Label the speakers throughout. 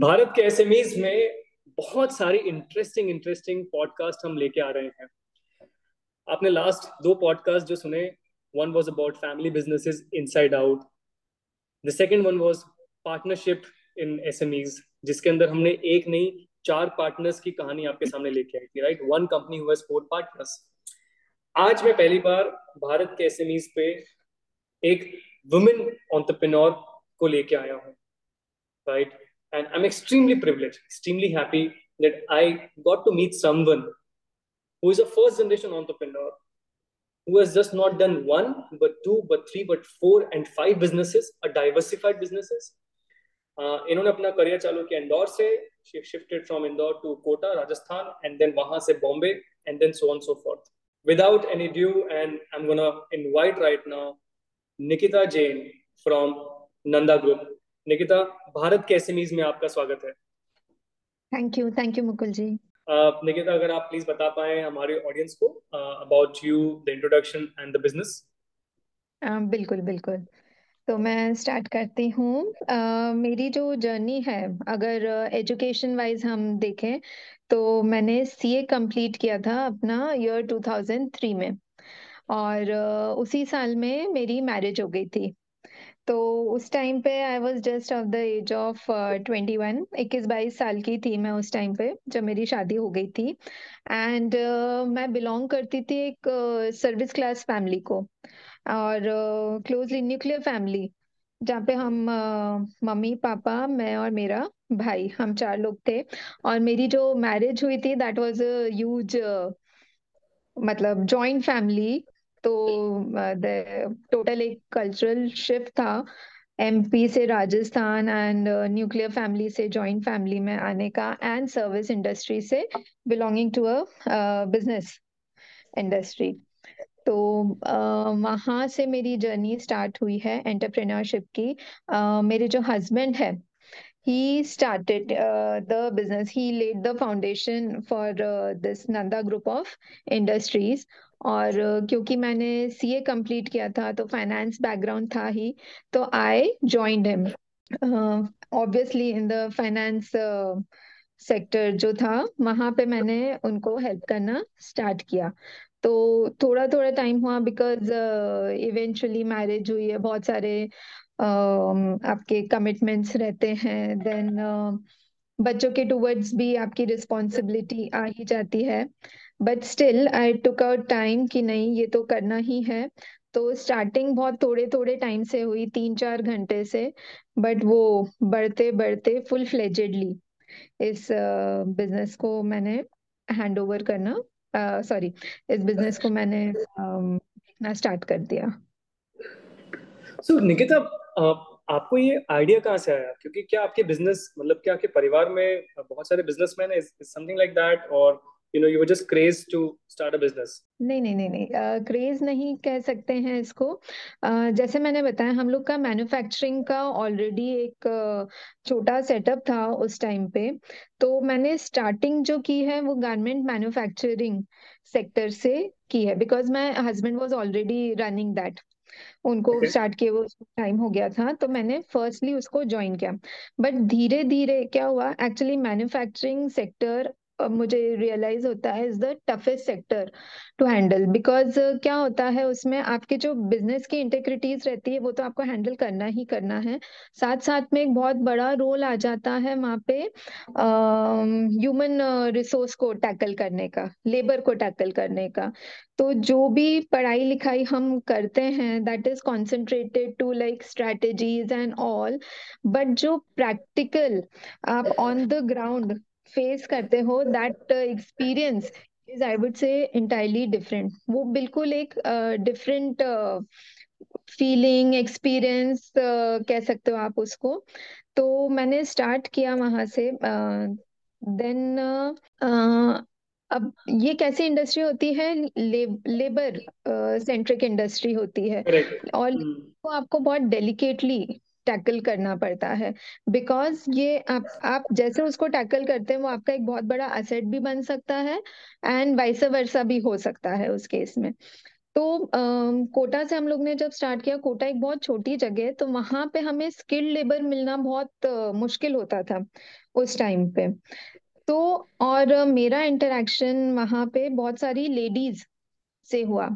Speaker 1: भारत के एसएमईज में बहुत सारी इंटरेस्टिंग इंटरेस्टिंग पॉडकास्ट हम लेके आ रहे हैं। आपने लास्ट दो पॉडकास्ट जो सुने one was about family businesses inside out the second one was partnership in SMEs जिसके अंदर हमने एक नहीं, चार पार्टनर्स की कहानी आपके सामने लेके आई थी राइट वन कंपनी हुआ फोर पार्टनर्स आज मैं पहली बार भारत के एसएमईज पे एक वुमेन ऑन्टरप्रेन्योर को लेके आया हूँ right And I'm extremely privileged, extremely happy that I got to meet someone who is a first generation entrepreneur who has just not done one, but two, but three, but four and five businesses, a diversified businesses. Uh, इन्होंने अपना career चालू किया इंदौर से shifted from Indore to Kota Rajasthan and then वहां से Bombay and then so on so forth without any ado and i'm going to invite right now nikita jain from nanda group Nikita Bharat के SMEs में आपका स्वागत है।
Speaker 2: Thank you thank you Mukul ji.
Speaker 1: uh, Nikita अगर आप please बता पाए हमारे ऑडियंस को about you the introduction and the business
Speaker 2: बिल्कुल बिल्कुल। तो मैं स्टार्ट करती हूँ। uh, मेरी जो जर्नी है अगर एजुकेशन uh, वाइज हम देखें तो मैंने सीए कंप्लीट किया था अपना ईयर 2003 में। और uh, उसी साल में मेरी मैरिज हो गई थी। तो उस टाइम पे I was just of the age of twenty one इक्कीस बाईस साल की थी मैं उस टाइम पे जब मेरी शादी हो गई थी। एंड uh, मैं बिलोंग करती थी एक सर्विस क्लास फैमिली को। और क्लोजली न्यूक्लियर फैमिली जहाँ पे हम uh, मम्मी पापा मैं और मेरा भाई हम चार लोग थे। और मेरी जो मैरिज हुई थी दैट वाज अ ह्यूज मतलब जॉइंट फैमिली तो टोटल एक कल्चरल शिफ्ट था। एमपी से राजस्थान एंड न्यूक्लियर फैमिली से जॉइंट फैमिली में आने का एंड सर्विस इंडस्ट्री से belonging to a business industry तो uh, वहाँ से मेरी जर्नी स्टार्ट हुई है एंटरप्रेन्योरशिप की। uh, मेरे जो हस्बैंड है uh, the business he laid the foundation for uh, this nanda group of industries और क्योंकि मैंने सीए कंप्लीट किया था तो फाइनेंस बैकग्राउंड था ही तो I joined him obviously in the finance sector जो था वहाँ पे मैंने उनको हेल्प करना स्टार्ट किया। तो थोड़ा थोड़ा टाइम हुआ बिकॉज़ इवेंचुअली मैरिज हुई है बहुत सारे uh, आपके कमिटमेंट्स रहते हैं देन uh, बच्चों के टूवर्ड्स भी आपकी रिस्पॉन्सिबिलिटी आ ही जाती है। But still I took out time कि नहीं ये तो करना ही है। तो स्टार्टिंग बहुत थोड़े थोड़े टाइम से हुई तीन चार घंटे से। बट वो बढ़ते बढ़ते फुल फ्लेजेडली इस बिज़नेस uh, को मैंने हैंड ओवर करना सॉरी uh, इस बिज़नेस को मैंने देखना um, स्टार्ट कर दिया।
Speaker 1: सो so, निकिता uh, आपको ये आइडिया कहाँ से आया? क्योंकि क्या आपके बिज़नेस मतलब क्या आपके परिवार में बहुत सारे बिजनेसमैन है? समथिंग लाइक दैट और you know you were just crazed to start a business.
Speaker 2: नहीं नहीं नहीं नहीं क्रेज नहीं कह सकते हैं इसको। uh, जैसे मैंने बताया हम लोग का मैन्युफैक्चरिंग का ऑलरेडी एक छोटा सेटअप था उस टाइम पे। तो मैंने स्टार्टिंग जो की है वो गारमेंट मैन्युफैक्चरिंग सेक्टर से की है because my husband was already running that उनको स्टार्ट किए वो टाइम हो गया था तो मैंने फर्स्टली उसको ज्वाइन किया। बट धीरे धीरे क्या हुआ एक्चुअली मैन्युफैक्चरिंग सेक्टर मुझे रियलाइज़ होता है is the toughest sector to handle because क्या होता है, उसमें आपके जो बिज़नेस की इंटेग्रिटीज रहती है, वो तो आपको हैंडल करना ही करना है। साथ साथ में एक बहुत बड़ा रोल आ जाता है वहाँ पे ह्यूमन रिसोर्स को टैकल करने का लेबर को टैकल करने का। तो जो भी पढ़ाई लिखाई हम करते हैं that is concentrated to like strategies and all but जो प्रैक्टिकल आप ऑन द ग्राउंड फेस करते हो that experience is I would say entirely different वो बिल्कुल एक डिफरेंट फीलिंग एक्सपीरियंस कह सकते हो आप उसको। तो मैंने स्टार्ट किया वहाँ से देन uh, uh, अब ये कैसी इंडस्ट्री होती है? ले, लेबर सेंट्रिक इंडस्ट्री होती है। और hmm. आपको बहुत डेलिकेटली टैकल करना पड़ता है। बिकॉज़ ये आप आप जैसे उसको टैकल करते हैं, वो आपका एक बहुत बड़ा असेट भी बन सकता है एंड वाइस वर्सा भी हो सकता है उस केस में। तो कोटा से हम लोग ने जब स्टार्ट किया, कोटा एक बहुत छोटी जगह है तो वहाँ पे हमें स्किल्ड लेबर मिलना बहुत मुश्किल होता था उस टाइम पे। तो और मेरा इंटरेक्शन वहाँ पे बहुत सारी लेडीज़ से हुआ।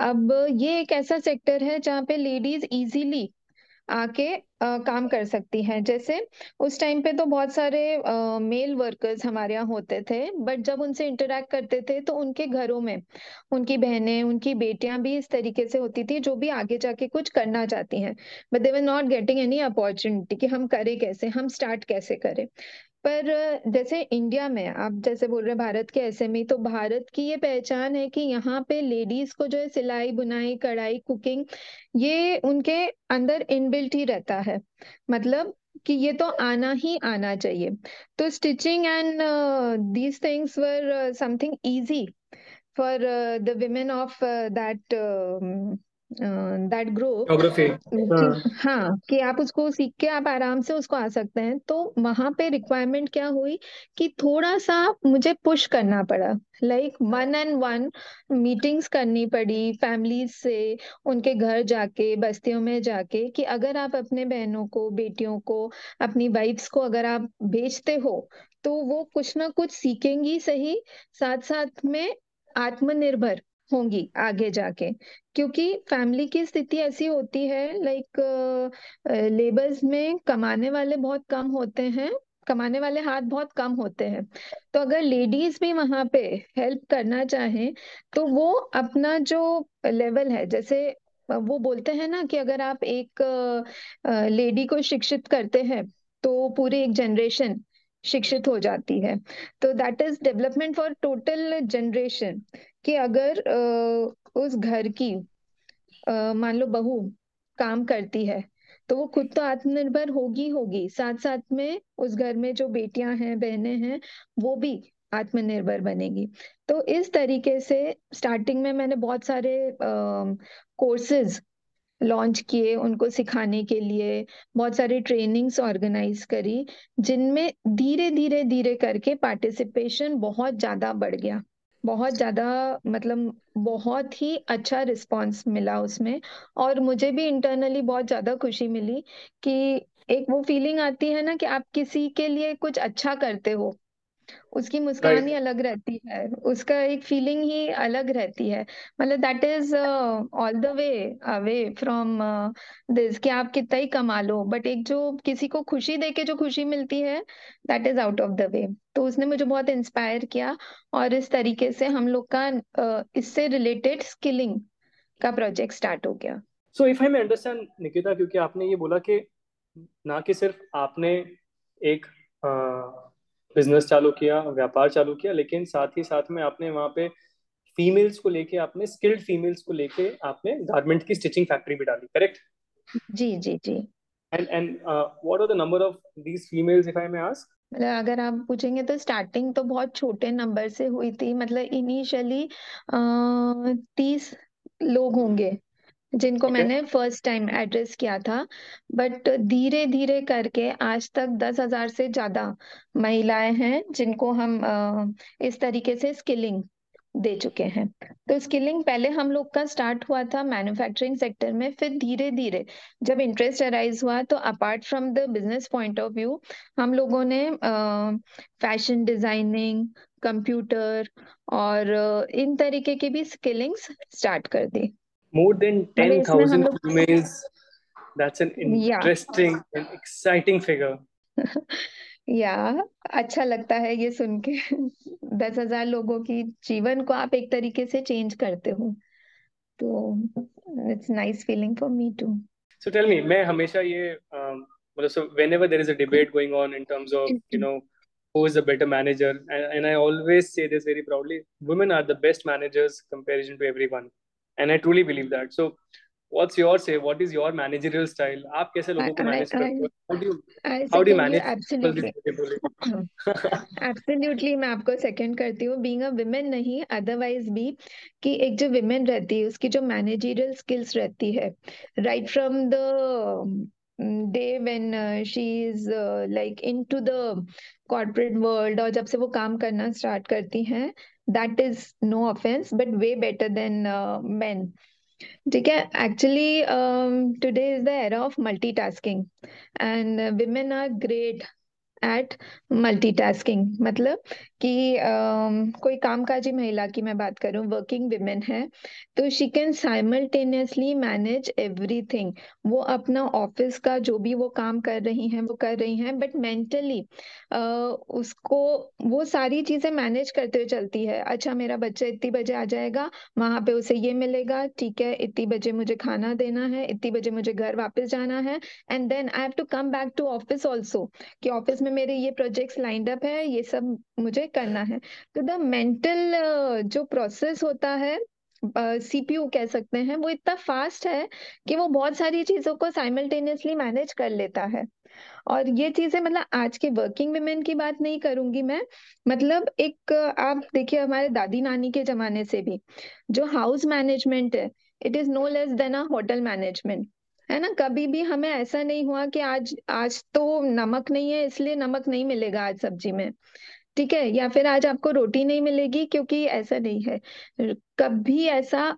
Speaker 2: अब ये एक ऐसा सेक्टर है जहाँ पे लेडीज़ इजीली आके आ, काम कर सकती हैं। जैसे उस टाइम पे तो बहुत सारे आ, मेल वर्कर्स हमारे यहाँ होते थे बट जब उनसे इंटरेक्ट करते थे तो उनके घरों में उनकी बहनें उनकी बेटियाँ भी इस तरीके से होती थी जो भी आगे जाके कुछ करना चाहती हैं। But they were not getting any opportunity कि हम करें कैसे हम स्टार्ट कैसे करें। पर जैसे इंडिया में आप जैसे बोल रहे भारत के एसएमई तो भारत की ये पहचान है कि यहाँ पे लेडीज़ को जो है सिलाई, बुनाई, कढ़ाई, कुकिंग, ये उनके अंदर इनबिल्ट ही रहता है। मतलब कि ये तो आना ही आना चाहिए। तो stitching and these things were something easy for the women of that that group हाँ। कि आप उसको सीख के आप आराम से उसको आ सकते हैं। तो वहाँ पे रिक्वायरमेंट क्या हुई कि थोड़ा सा मुझे पुश करना पड़ा। Like one and one meetings करनी पड़ी फैमिली से उनके घर जाके बस्तियों में जाके कि अगर आप अपने बहनों को बेटियों को अपनी वाइफ्स को अगर आप भेजते हो तो वो कुछ ना कुछ सीखेंगी सही साथ साथ में आत्मनिर्भर। होंगी आगे जाके। क्योंकि फैमिली की स्थिति ऐसी होती है लाइक लेबर्स में कमाने वाले बहुत कम होते हैं, कमाने वाले हाथ बहुत कम होते हैं। तो अगर लेडीज़ भी वहाँ पे हेल्प करना चाहें तो वो अपना जो लेवल है, जैसे वो बोलते हैं ना कि अगर आप एक लेडी को शिक्षित करते हैं तो पूरी एक जनरेशन शिक्षित हो जाती है। तो that is development for total generation कि अगर उस घर की मान लो बहू काम करती है तो वो खुद तो आत्मनिर्भर होगी होगी। साथ साथ में उस घर में जो बेटियाँ हैं, बहनें हैं, वो भी आत्मनिर्भर बनेगी। तो इस तरीके से स्टार्टिंग में मैंने बहुत सारे कोर्सेज लॉन्च किए उनको सिखाने के लिए। बहुत सारी ट्रेनिंग्स ऑर्गेनाइज करी, जिनमें धीरे धीरे धीरे करके पार्टिसिपेशन बहुत ज़्यादा बढ़ गया। बहुत ज़्यादा मतलब बहुत ही अच्छा रिस्पांस मिला उसमें और मुझे भी इंटरनली बहुत ज़्यादा खुशी मिली कि एक वो फीलिंग आती है ना कि आप किसी के लिए कुछ अच्छा करते हो। उसकी मुस्कान ही अलग रहती है उसका एक फीलिंग ही अलग रहती है। मतलब that is all the way away from this कि आप कितना ही कमा लो बट एक जो किसी को खुशी दे के जो खुशी मिलती है that is out of the way तो उसने मुझे बहुत इंस्पायर किया और इस तरीके से हम लोग का uh, इससे रिलेटेड स्किलिंग का प्रोजेक्ट स्टार्ट हो गया।
Speaker 1: So if I may understand Nikita क्योंकि आपने ये बोला कि ना कि सिर्फ़ आपने एक uh, बिज़नेस चालू किया व्यापार चालू किया लेकिन साथ ही साथ में आपने वहाँ पे फीमेल्स को लेके आपने स्किल्ड फीमेल्स को लेके आपने गारमेंट की स्टिचिंग फैक्ट्री भी डाली करेक्ट
Speaker 2: जी जी जी।
Speaker 1: And and what are the number of these females if I may ask
Speaker 2: मतलब अगर आप पूछेंगे तो स्टार्टिंग तो बहुत छोटे नंबर से हुई थी मतलब इनिशियली तीस लोग होंगे। जिनको okay. मैंने फ़र्स्ट टाइम एड्रेस किया था बट धीरे धीरे करके आज तक दस हज़ार से ज़्यादा महिलाएँ हैं जिनको हम इस तरीके से स्किलिंग दे चुके हैं तो स्किलिंग पहले हम लोग का स्टार्ट हुआ था मैन्युफैक्चरिंग सेक्टर में फिर धीरे धीरे जब इंटरेस्ट अराइज हुआ तो apart from the business point of view हम लोगों ने फ़ैशन डिज़ाइनिंग कंप्यूटर और इन तरीके की भी स्किलिंग्स स्टार्ट कर दी
Speaker 1: more than 10,000 females. That's an interesting yeah. and exciting figure.
Speaker 2: या अच्छा लगता है ये सुन के दस हज़ार लोगों की जीवन को आप एक तरीके से चेंज करते हो तो it's nice feeling for me to
Speaker 1: so tell me मैं हमेशा ये मतलब so whenever there is a debate going on in terms of you know who is a better manager and, and i always say this very proudly women are the best managers comparison to everyone and i truly believe that so what's your say what is your managerial style aap kaise logo ko manage karte ho how do you how do you manage
Speaker 2: absolutely absolutely मैं आपको second करती हूँ being a women नहीं otherwise भी कि एक जो women रहती है उसकी जो मैनेजरियल स्किल्स रहती है right from the day when she is like into the corporate world और जब से वो काम करना स्टार्ट करती हैं that is no offence but way better than men ठीक है? Actually today is the era of multitasking and women are great at multitasking मतलब कि uh, कोई कामकाजी महिला की मैं बात करूँ वर्किंग विमेन है तो she can simultaneously manage everything वो अपना ऑफ़िस का जो भी वो काम कर रही हैं वो कर रही हैं बट मेंटली उसको वो सारी चीज़ें मैनेज करते हुए चलती है। अच्छा मेरा बच्चा इतनी बजे आ जाएगा वहाँ पे उसे ये मिलेगा ठीक है इतनी बजे मुझे खाना देना है इतनी बजे मुझे घर वापस जाना है and then I have to come back to office also कि ऑफ़िस में मेरे ये प्रोजेक्ट्स लाइंड अप है ये सब मुझे करना है। तो द मेंटल जो प्रोसेस होता है सीपीयू कह सकते हैं, वो इतना फास्ट है कि वो बहुत सारी चीज़ों को साइमल्टेनियसली मैनेज कर लेता है। और ये चीज़ें मतलब आज के वर्किंग वुमेन की बात नहीं करूँगी मैं। मतलब एक, आप देखिए हमारे दादी नानी के जमाने से भी, जो हाउस मैनेजमेंट है it is no less than a hotel management है ना? कभी भी हमें ऐसा नहीं हुआ कि आज आज तो नमक नहीं है, इसलिए नमक नहीं मिलेगा आज सब्ज़ी में। ठीक है या फिर आज आपको रोटी नहीं मिलेगी क्योंकि ऐसा नहीं है। कभी ऐसा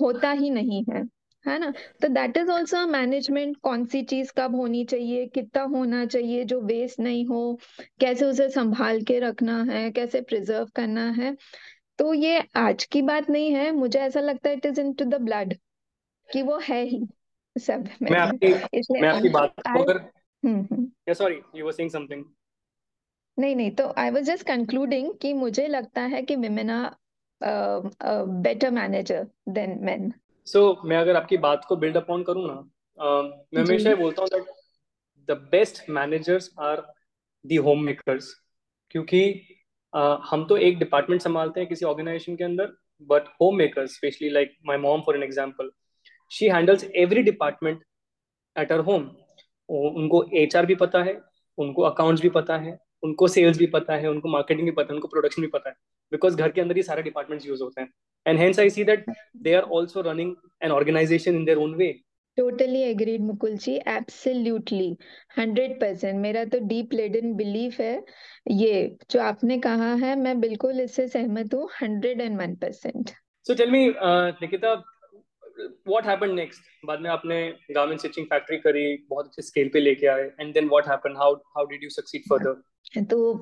Speaker 2: होता ही नहीं है है ना? तो दैट इज़ ऑल्सो मैनेजमेंट कौन सी चीज़ कब होनी चाहिए कितना होना चाहिए जो वेस्ट नहीं हो कैसे उसे संभाल के रखना है कैसे प्रिजर्व करना है। तो ये आज की बात नहीं है मुझे ऐसा लगता है it is into the blood कि वो है ही सब
Speaker 1: मैं। आपकी मैं आपकी बात sorry you were saying something
Speaker 2: नहीं नहीं तो आई वाज जस्ट कंक्लूडिंग कि मुझे लगता है कि women are better manager than men
Speaker 1: so मैं अगर आपकी बात को बिल्ड अपॉन करूँ ना uh, मैं हमेशा ये बोलता हूँ that the best managers are the homemakers क्योंकि uh, हम तो एक डिपार्टमेंट संभालते हैं किसी ऑर्गेनाइजेशन के अंदर but homemakers specially like my mom for an example she handles every department at her home उनको एचआर भी पता है उनको अकाउंट्स भी पता है उनको सेल्स भी पता है उनको मार्केटिंग भी पता है उनको प्रोडक्शन भी पता है बिकॉज़ घर के अंदर ही सारे डिपार्टमेंट्स यूज़ होते हैं. And hence I see that they are also running an organisation in their own way
Speaker 2: totally agreed Mukul ji absolutely hundred percent मेरा तो डीप लेडन बिलीफ है ये जो आपने कहा है मैं बिल्कुल इससे सहमत हूँ hundred and one percent
Speaker 1: so tell me Nikita what happened next बाद में आपने गारमेंट स्टिचिंग फैक्ट्री करी बहुत अच्छे स्केल पे लेके आए and then what happened how how did you succeed further
Speaker 2: तो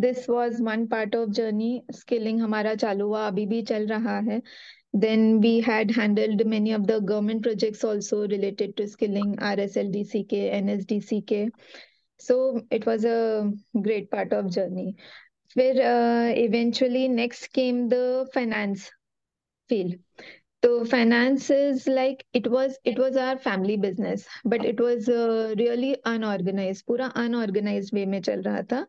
Speaker 2: this was one part of journey skilling हमारा चालू हुआ, अभी भी चल रहा है। Then we had handled many of the government projects also related to skilling C K N S NSDC के so it was a great part of journey फिर eventually next came the finance field तो finance is like it was it was our family business but it was really unorganise पूरा unorganised way में चल रहा था।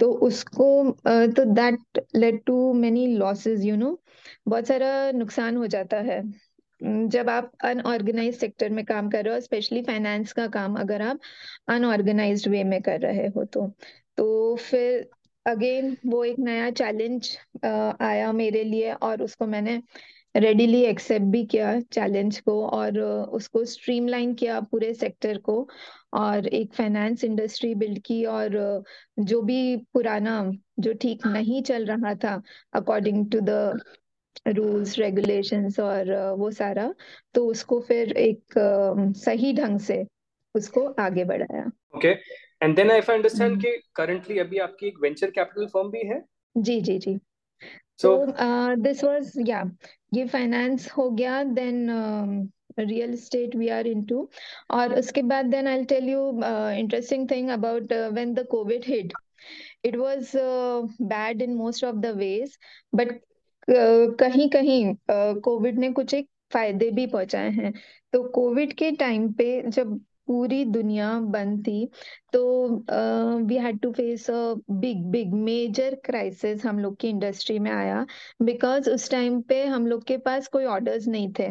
Speaker 2: तो उसको uh, तो that led to many losses you know बहुत सारा नुकसान हो जाता है। जब आप अनऑर्गेनाइज सेक्टर में काम कर रहे हो स्पेशली फाइनेंस का काम अगर आप अनऑर्गेनाइज वे में कर रहे हो तो। तो फिर अगेन वो एक नया चैलेंज uh, आया मेरे लिए और उसको मैंने रेडिली एक्सेप्ट भी किया चैलेंज को और उसको स्ट्रीमलाइन किया पूरे सेक्टर को और एक फाइनेंस इंडस्ट्री बिल्ड की और जो भी पुराना जो ठीक नहीं चल रहा था according to the rules regulations और वो सारा तो उसको फिर एक सही ढंग से उसको आगे बढ़ाया।
Speaker 1: Okay and then I understand कि करंटली अभी आपकी एक वेंचर कैपिटल फर्म भी है?
Speaker 2: जी जी जी। सो दिस वाज या ये फाइनेंस हो गया then real estate we are into और उसके बाद then I tell you interesting thing about when the covid hit it was bad in most of the ways but कहीं कहीं कोविड uh, ने कुछ एक फ़ायदे भी पहुँचाए हैं। तो कोविड के टाइम पे जब पूरी दुनिया बंद थी। तो we had to face a big big major crisis हम लोग की इंडस्ट्री में आया। बिकॉज़ उस टाइम पे हम लोग के पास कोई ऑर्डर्स नहीं थे।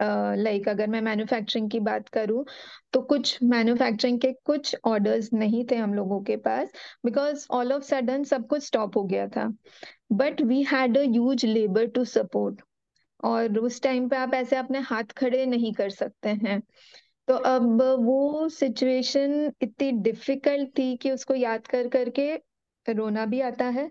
Speaker 2: लाइक uh, like, अगर मैं मैन्युफैक्चरिंग की बात करूँ तो कुछ मैन्युफैक्चरिंग के कुछ ऑर्डर्स नहीं थे हम लोगों के पास। बिकॉज़ ऑल ऑफ़ सडन सब कुछ स्टॉप हो गया था। But we had a huge labour to support और उस टाइम पे आप ऐसे अपने हाथ खड़े नहीं कर सकते हैं। तो अब वो सिचुएशन इतनी डिफ़िकल्ट थी कि उसको याद कर करके रोना भी आता है।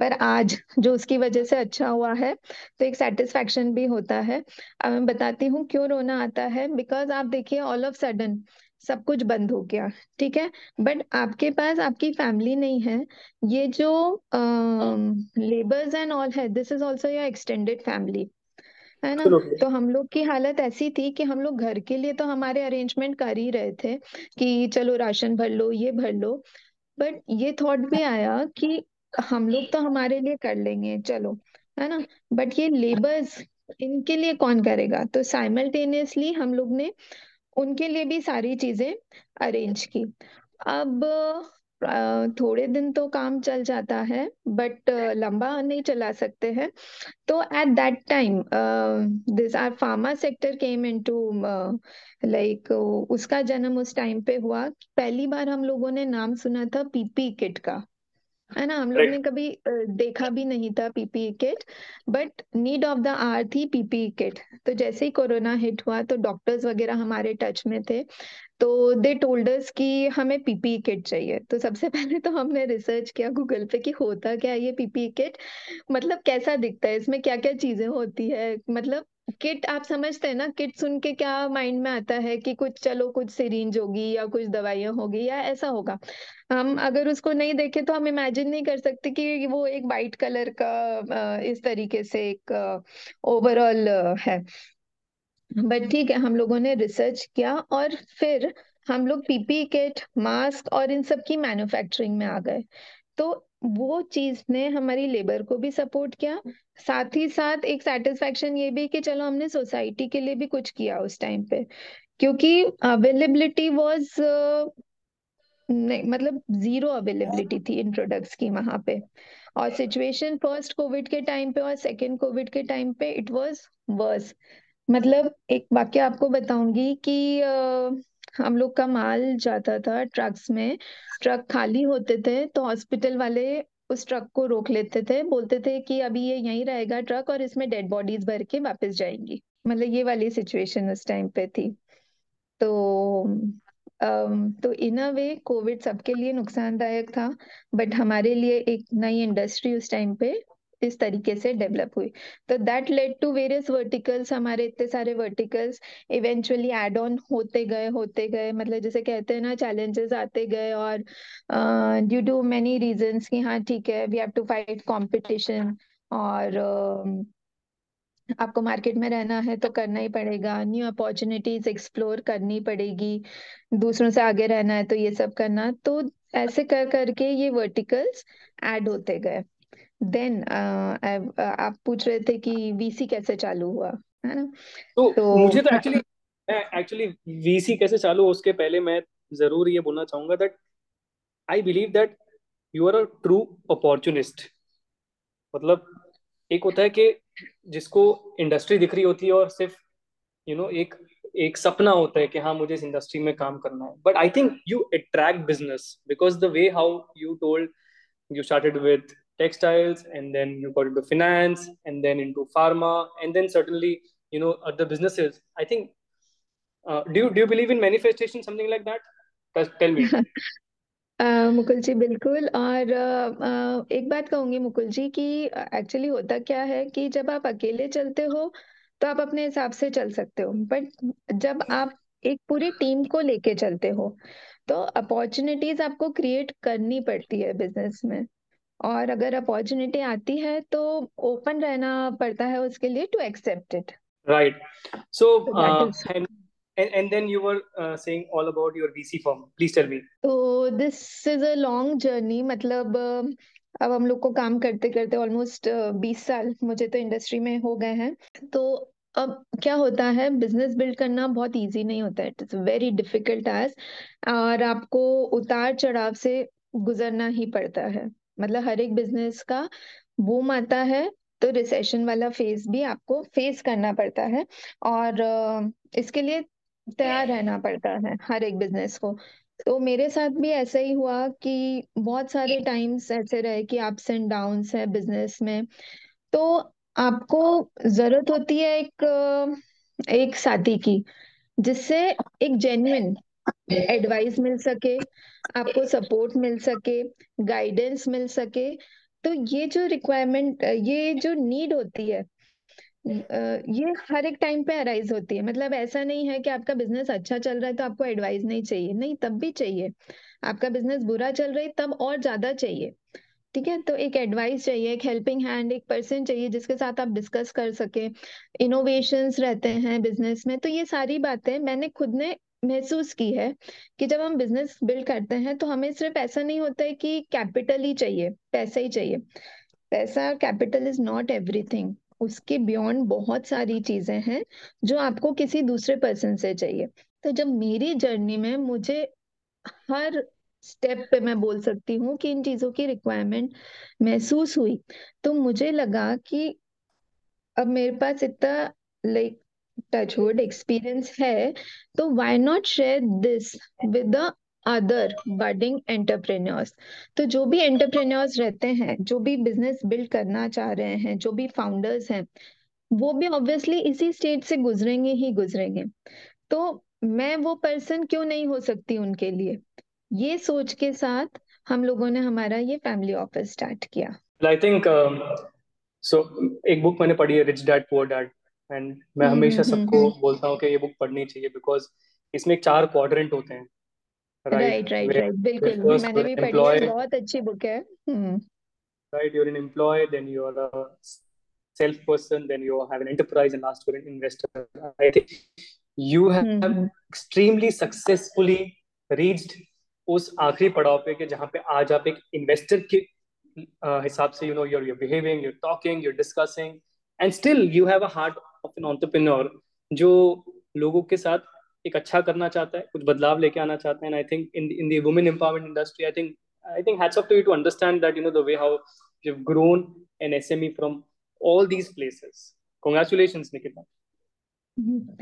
Speaker 2: पर आज जो उसकी वजह से अच्छा हुआ है तो एक सेटिस्फेक्शन भी होता है। अब मैं बताती हूँ क्यों रोना आता है। बिकॉज़ आप देखिए ऑल ऑफ़ सडन सब कुछ बंद हो गया, ठीक है? बट आपके पास, आपकी फैमिली नहीं है। ये जो लेबर्स एंड ऑल है this is also your extended family है ना? तो हम लोग की हालत ऐसी थी कि हम लोग घर के लिए तो हमारे अरेंजमेंट कर ही रहे थे कि चलो राशन भर लो ये भर लो। बट ये थॉट भी आया कि हम लोग तो हमारे लिए कर लेंगे चलो है ना? बट ये लेबर्स इनके लिए कौन करेगा? तो साइमल्टेनियसली हम लोग ने उनके लिए भी सारी चीज़ें अरेंज की। अब थोड़े दिन तो काम चल जाता है बट लंबा नहीं चला सकते हैं। तो at that time this are pharma sector came into like उसका जन्म उस टाइम पे हुआ। पहली बार हम लोगों ने नाम सुना था पीपी किट का। है ना? हम लोग ने कभी देखा भी नहीं था PP kit but need of the hour थी पीपी किट। तो जैसे ही कोरोना हिट हुआ तो डॉक्टर्स वगैरह हमारे टच में थे तो दे टोल्डर्स कि हमें पीपी किट चाहिए। तो सबसे पहले तो हमने रिसर्च किया गूगल पे कि होता क्या है ये पीपी किट? मतलब कैसा दिखता है? इसमें क्या क्या चीज़ें होती है? मतलब किट आप समझते हैं ना, किट सुन के क्या माइंड में आता है कि कुछ चलो, कुछ सिरिंज होगी या कुछ दवाइयाँ होगी या ऐसा होगा। हम अगर उसको नहीं देखे तो हम इमेजिन नहीं कर सकते कि वो एक वाइट कलर का इस तरीके से एक ओवरऑल है। बट ठीक है, हम लोगों ने रिसर्च किया और फिर हम लोग पीपी किट मास्क और इन सब की मैन्युफैक्चरिंग में आ गए। तो वो चीज़ ने हमारी लेबर को भी सपोर्ट किया। साथ ही साथ एक सेटिस्फेक्शन ये भी कि चलो हमने सोसाइटी के लिए भी कुछ किया उस टाइम पे। क्योंकि अवेलेबिलिटी वाज नहीं मतलब ज़ीरो अवेलेबिलिटी थी इन प्रोडक्ट्स की वहाँ पे। और सिचुएशन फ़र्स्ट कोविड के टाइम पे और सेकेंड कोविड के टाइम पे इट वॉज़ वर्स मतलब एक वाक्य आपको बताऊँगी कि हम लोग का माल जाता था ट्रक्स में। ट्रक खाली होते थे तो हॉस्पिटल वाले उस ट्रक को रोक लेते थे। बोलते थे कि अभी ये यहीं रहेगा ट्रक और इसमें डेड बॉडीज भर के वापस जाएँगी। मतलब ये वाली सिचुएशन उस टाइम पे थी। तो तो इन अ वे कोविड सबके लिए नुकसानदायक था। बट हमारे लिए एक नई इंडस्ट्री उस टाइम पे इस तरीके से डेवलप हुई। तो that led to various verticals हमारे इतने सारे वर्टिकल्स इवेंचुअली एड ऑन होते गए होते गए। मतलब जैसे कहते हैं ना चैलेंजेस आते गए और ड्यू टू मेनी रीजंस कि हाँ ठीक है we have to fight competition और uh, आपको मार्केट में रहना है तो करना ही पड़ेगा। न्यू अपॉर्चुनिटीज़ एक्सप्लोर करनी पड़ेगी दूसरों से आगे रहना है तो ये सब करना। तो ऐसे कर करके ये वर्टिकल्स ऐड होते गए। देन uh, आप पूछ रहे थे कि वीसी कैसे चालू हुआ है ना?
Speaker 1: तो, तो मुझे तो एक्चुअली एक्चुअली वीसी कैसे चालू उसके पहले मैं ज़रूर ये बोलना चाहूँगा that I believe that you are a true opportunist मतलब एक होता है कि जिसको इंडस्ट्री दिख रही होती है और सिर्फ़ यू you नो know, एक एक सपना होता है कि हाँ मुझे इस इंडस्ट्री में काम करना है। But I think you attract business because the way how you told you started with textiles and then you got into finance and then into pharma and then certainly you know other businesses i think uh, do you do you believe in manifestation something like that tell me
Speaker 2: Mukul ji बिल्कुल और uh, एक बात कहूँगी मुकुल जी कि actually होता क्या है कि जब आप अकेले चलते हो तो आप अपने हिसाब से चल सकते हो बट जब आप एक पूरी टीम को लेके चलते हो तो अपॉर्चुनिटीज़ आपको क्रिएट करनी पड़ती है बिज़नेस में और अगर अपॉर्चुनिटी आती है तो ओपन रहना पड़ता है उसके लिए to accept it
Speaker 1: right so and, and then you were uh, saying all about your VC firm. Please tell me.
Speaker 2: So this is a long journey. मतलब अब हम लोग को काम करते करते ऑलमोस्ट बीस साल मुझे तो इंडस्ट्री में हो गए हैं तो अब क्या होता है बिज़नेस बिल्ड करना बहुत इजी नहीं होता है it is very difficult task और आपको उतार चढ़ाव से गुजरना ही पड़ता है मतलब हर एक बिज़नेस का बूम आता है तो रिसेशन वाला फ़ेज़ भी आपको फेस करना पड़ता है और इसके लिए तैयार रहना पड़ता है हर एक बिज़नेस को। तो मेरे साथ भी ऐसा ही हुआ कि बहुत सारे टाइम्स ऐसे रहे कि अप्स एंड डाउन्स है बिज़नेस में। तो आपको ज़रूरत होती है एक एक साथी की, जिससे एक जेन्युइन एडवाइस मिल सके, आपको सपोर्ट मिल सके गाइडेंस मिल सके तो ये जो रिक्वायरमेंट ये जो नीड होती है ये हर एक टाइम पे अराइज होती है। मतलब ऐसा नहीं है कि आपका बिज़नेस अच्छा चल रहा है तो आपको एडवाइस नहीं चाहिए। नहीं, तब भी चाहिए। आपका बिज़नेस बुरा चल रहा है, तब और ज़्यादा चाहिए। ठीक है? तो एक एडवाइस चाहिए, एक हेल्पिंग हैंड एक पर्सन चाहिए जिसके साथ आप डिस्कस कर सके। इनोवेशंस रहते हैं बिज़नेस में तो ये सारी बातें मैंने खुद ने महसूस की है कि जब हम बिज़नेस बिल्ड करते हैं तो हमें सिर्फ़ ऐसा नहीं होता है कि कैपिटल ही चाहिए, पैसा ही चाहिए। पैसा कैपिटल इज़ नॉट एवरीथिंग उसके बियॉन्ड बहुत सारी चीज़ें हैं जो आपको किसी दूसरे पर्सन से चाहिए। तो जब मेरी जर्नी में मुझे हर स्टेप पे मैं बोल सकती हूँ कि इन चीज़ों की रिक्वायरमेंट महसूस हुई तो मुझे लगा कि अब मेरे पास इतना लाइक टचवुड एक्सपीरियंस है तो why not share this with the other budding entrepreneurs तो जो भी एंटरप्रेन्योर्स रहते हैं, जो भी बिज़नेस बिल्ड करना चाह रहे हैं, जो भी फाउंडर्स हैं, वो भी ऑब्वियसली इसी स्टेज से गुजरेंगे ही गुजरेंगे। तो मैं वो पर्सन क्यों नहीं हो सकती उनके लिए? ये सोच के साथ हम लोगों ने हमारा ये फैमिली ऑफ़िस स्टार्ट किया।
Speaker 1: आई थिंक सो एक बुक मैंने पढ़ी है rich dad poor dad and मैं हम्म, हमेशा हम्म, सबको हम्म। बोलता हूँ कि ये बुक पढ़नी चाहिए बिकॉज़ इसमें चार क्वाड्रेंट होते हैं
Speaker 2: राइट राइट राइट बिल्कुल। मैंने भी पढ़ी है बहुत अच्छी बुक है।
Speaker 1: right you're an employee then you're a self person then you have an enterprise and last you're an investor i think. You have mm-hmm. extremely successfully reached उस आखिरी पड़ाव पे कि जहाँ पे आज आप एक इन्वेस्टर के हिसाब से you know you're you're behaving you're talking you're discussing and still you have a heart of an entrepreneur जो लोगों के साथ एक अच्छा करना चाहता है कुछ बदलाव लेके आना चाहता है। And I think in in the women empowerment industry I think I think hats off to you to understand that you know the way how you have grown an SME from all these places. Congratulations nikita.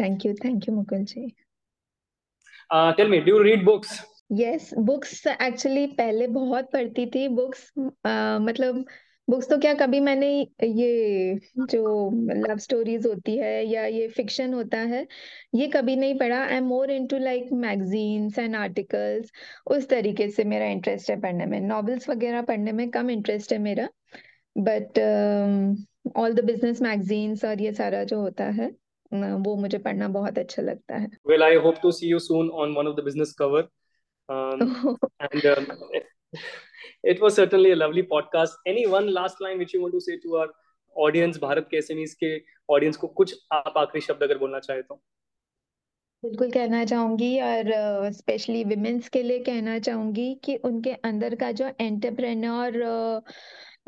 Speaker 2: Thank you. Thank you mukul ji.
Speaker 1: Uh, tell me do you read books?
Speaker 2: Yes books actually पहले बहुत पढ़ती थी। Books मतलब books तो क्या कभी मैंने ये जो लव स्टोरीज होती है या ये फिक्शन होता है ये कभी नहीं पढ़ा। I am more into like magazines and articles. उस तरीके से मेरा इंटरेस्ट है पढ़ने में। नॉवेल्स वगैरह पढ़ने में कम इंटरेस्ट है मेरा but all the business magazines और ये सारा जो होता है वो मुझे पढ़ना बहुत अच्छा लगता है।
Speaker 1: Well I hope to see you soon on one of the business cover Um, and um, it was certainly a lovely podcast. Any one last line which you want to say to our audience, Bharat के SMEs के audience को कुछ आप आखिरी शब्द अगर बोलना चाहे तो
Speaker 2: बिल्कुल कहना चाहूँगी और स्पेशली uh, विमेंस के लिए कहना चाहूँगी कि उनके अंदर का जो एंटरप्रेन्योर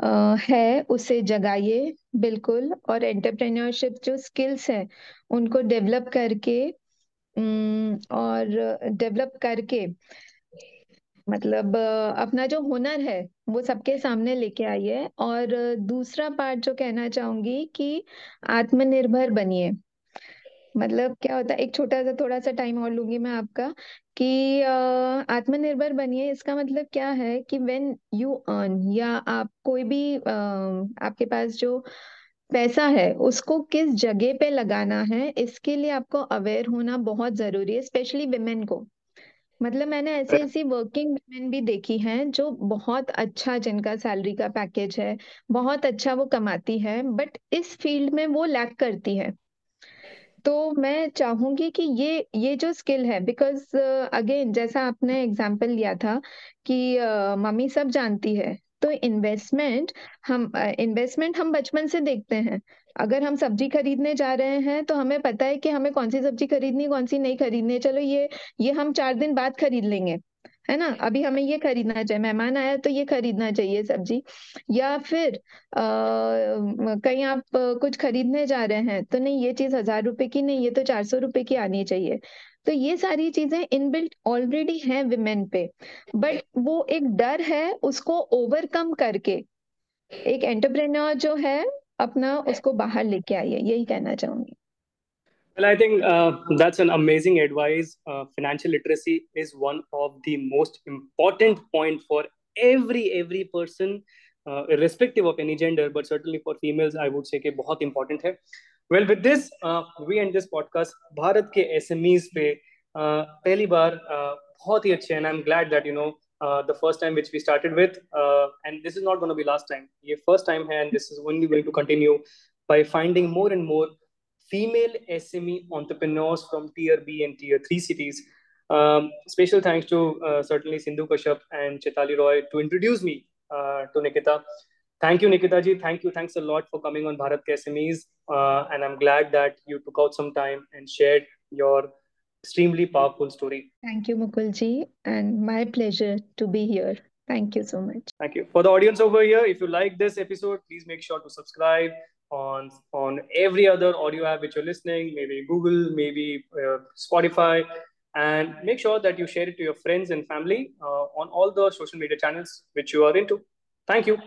Speaker 2: uh, है उसे जगाइए बिल्कुल और एंटरप्रेन्योरशिप जो स्किल्स है उनको डेवलप करके और डेवलप करके मतलब अपना जो हुनर है, वो सबके सामने लेके आइए और दूसरा पार्ट जो कहना चाहूँगी कि आत्मनिर्भर बनिए। मतलब क्या होता है, एक छोटा सा, थोड़ा सा टाइम और लूँगी मैं आपका कि आत्मनिर्भर बनिए। इसका मतलब क्या है कि व्हेन यू अर्न या आप कोई भी आपके पास जो पैसा है, उसको किस जगह पे लगाना है, इसके लिए आपको अवेयर होना बहुत ज़रूरी है स्पेशली विमेन को। मतलब मैंने ऐसी ऐसी वर्किंग वुमेन भी देखी हैं जो बहुत अच्छा जिनका सैलरी का पैकेज है बहुत अच्छा वो कमाती है बट इस फ़ील्ड में वो लैक करती है। तो मैं चाहूँगी कि ये ये जो स्किल है बिकॉज़ अगेन uh, जैसा आपने एग्ज़ाम्पल लिया था कि uh, मम्मी सब जानती है तो इन्वेस्टमेंट हम इन्वेस्टमेंट हम बचपन से देखते हैं। अगर हम सब्ज़ी खरीदने जा रहे हैं तो हमें पता है कि हमें कौन सी सब्ज़ी खरीदनी कौन सी नहीं खरीदनी। चलो ये ये हम चार दिन बाद खरीद लेंगे है ना? अभी हमें ये खरीदना चाहिए मेहमान आया तो ये खरीदना चाहिए सब्ज़ी। या फिर आ, कहीं आप कुछ खरीदने जा रहे हैं तो नहीं ये चीज़ हज़ार रुपए की नहीं ये तो चार सौ रुपए की आनी चाहिए। तो ये सारी चीज़ें इनबिल्ट ऑलरेडी हैं विमेन पे बट वो एक डर है उसको ओवरकम करके एक एंटरप्रेन्योर जो है अपना उसको बाहर लेके आइए यही कहना चाहूँगी
Speaker 1: Well, I think uh, that's an amazing advice. Uh, financial literacy is one of the most important point for every every person, uh, Uh, irrespective of any gender but certainly for females i would say ke very important hai well with this uh, we end this podcast. bharat ke smes pe pehli baar bahut hi acche and i'm glad that you know Uh, the first time which we started with uh, and this is not going to be last time. the first time and this is only going to continue by finding more and more female sme entrepreneurs from tier b and tier 3 cities. Um, special thanks to uh, certainly sindhu kashyap and chetali roy to introduce me to Nikita. Thank you nikita ji. Thank you. Thanks a lot for coming on bharat ke smes uh, and i'm glad that you took out some time and shared your extremely powerful story.
Speaker 2: Thank you mukul ji and my pleasure to be here. Thank you so much.
Speaker 1: Thank you. For the audience over here if you like this episode please make sure to subscribe on on every other audio app which you're listening. Maybe google maybe uh, spotify and make sure that you share it to your friends and family uh, on all the social media channels which you are into. Thank you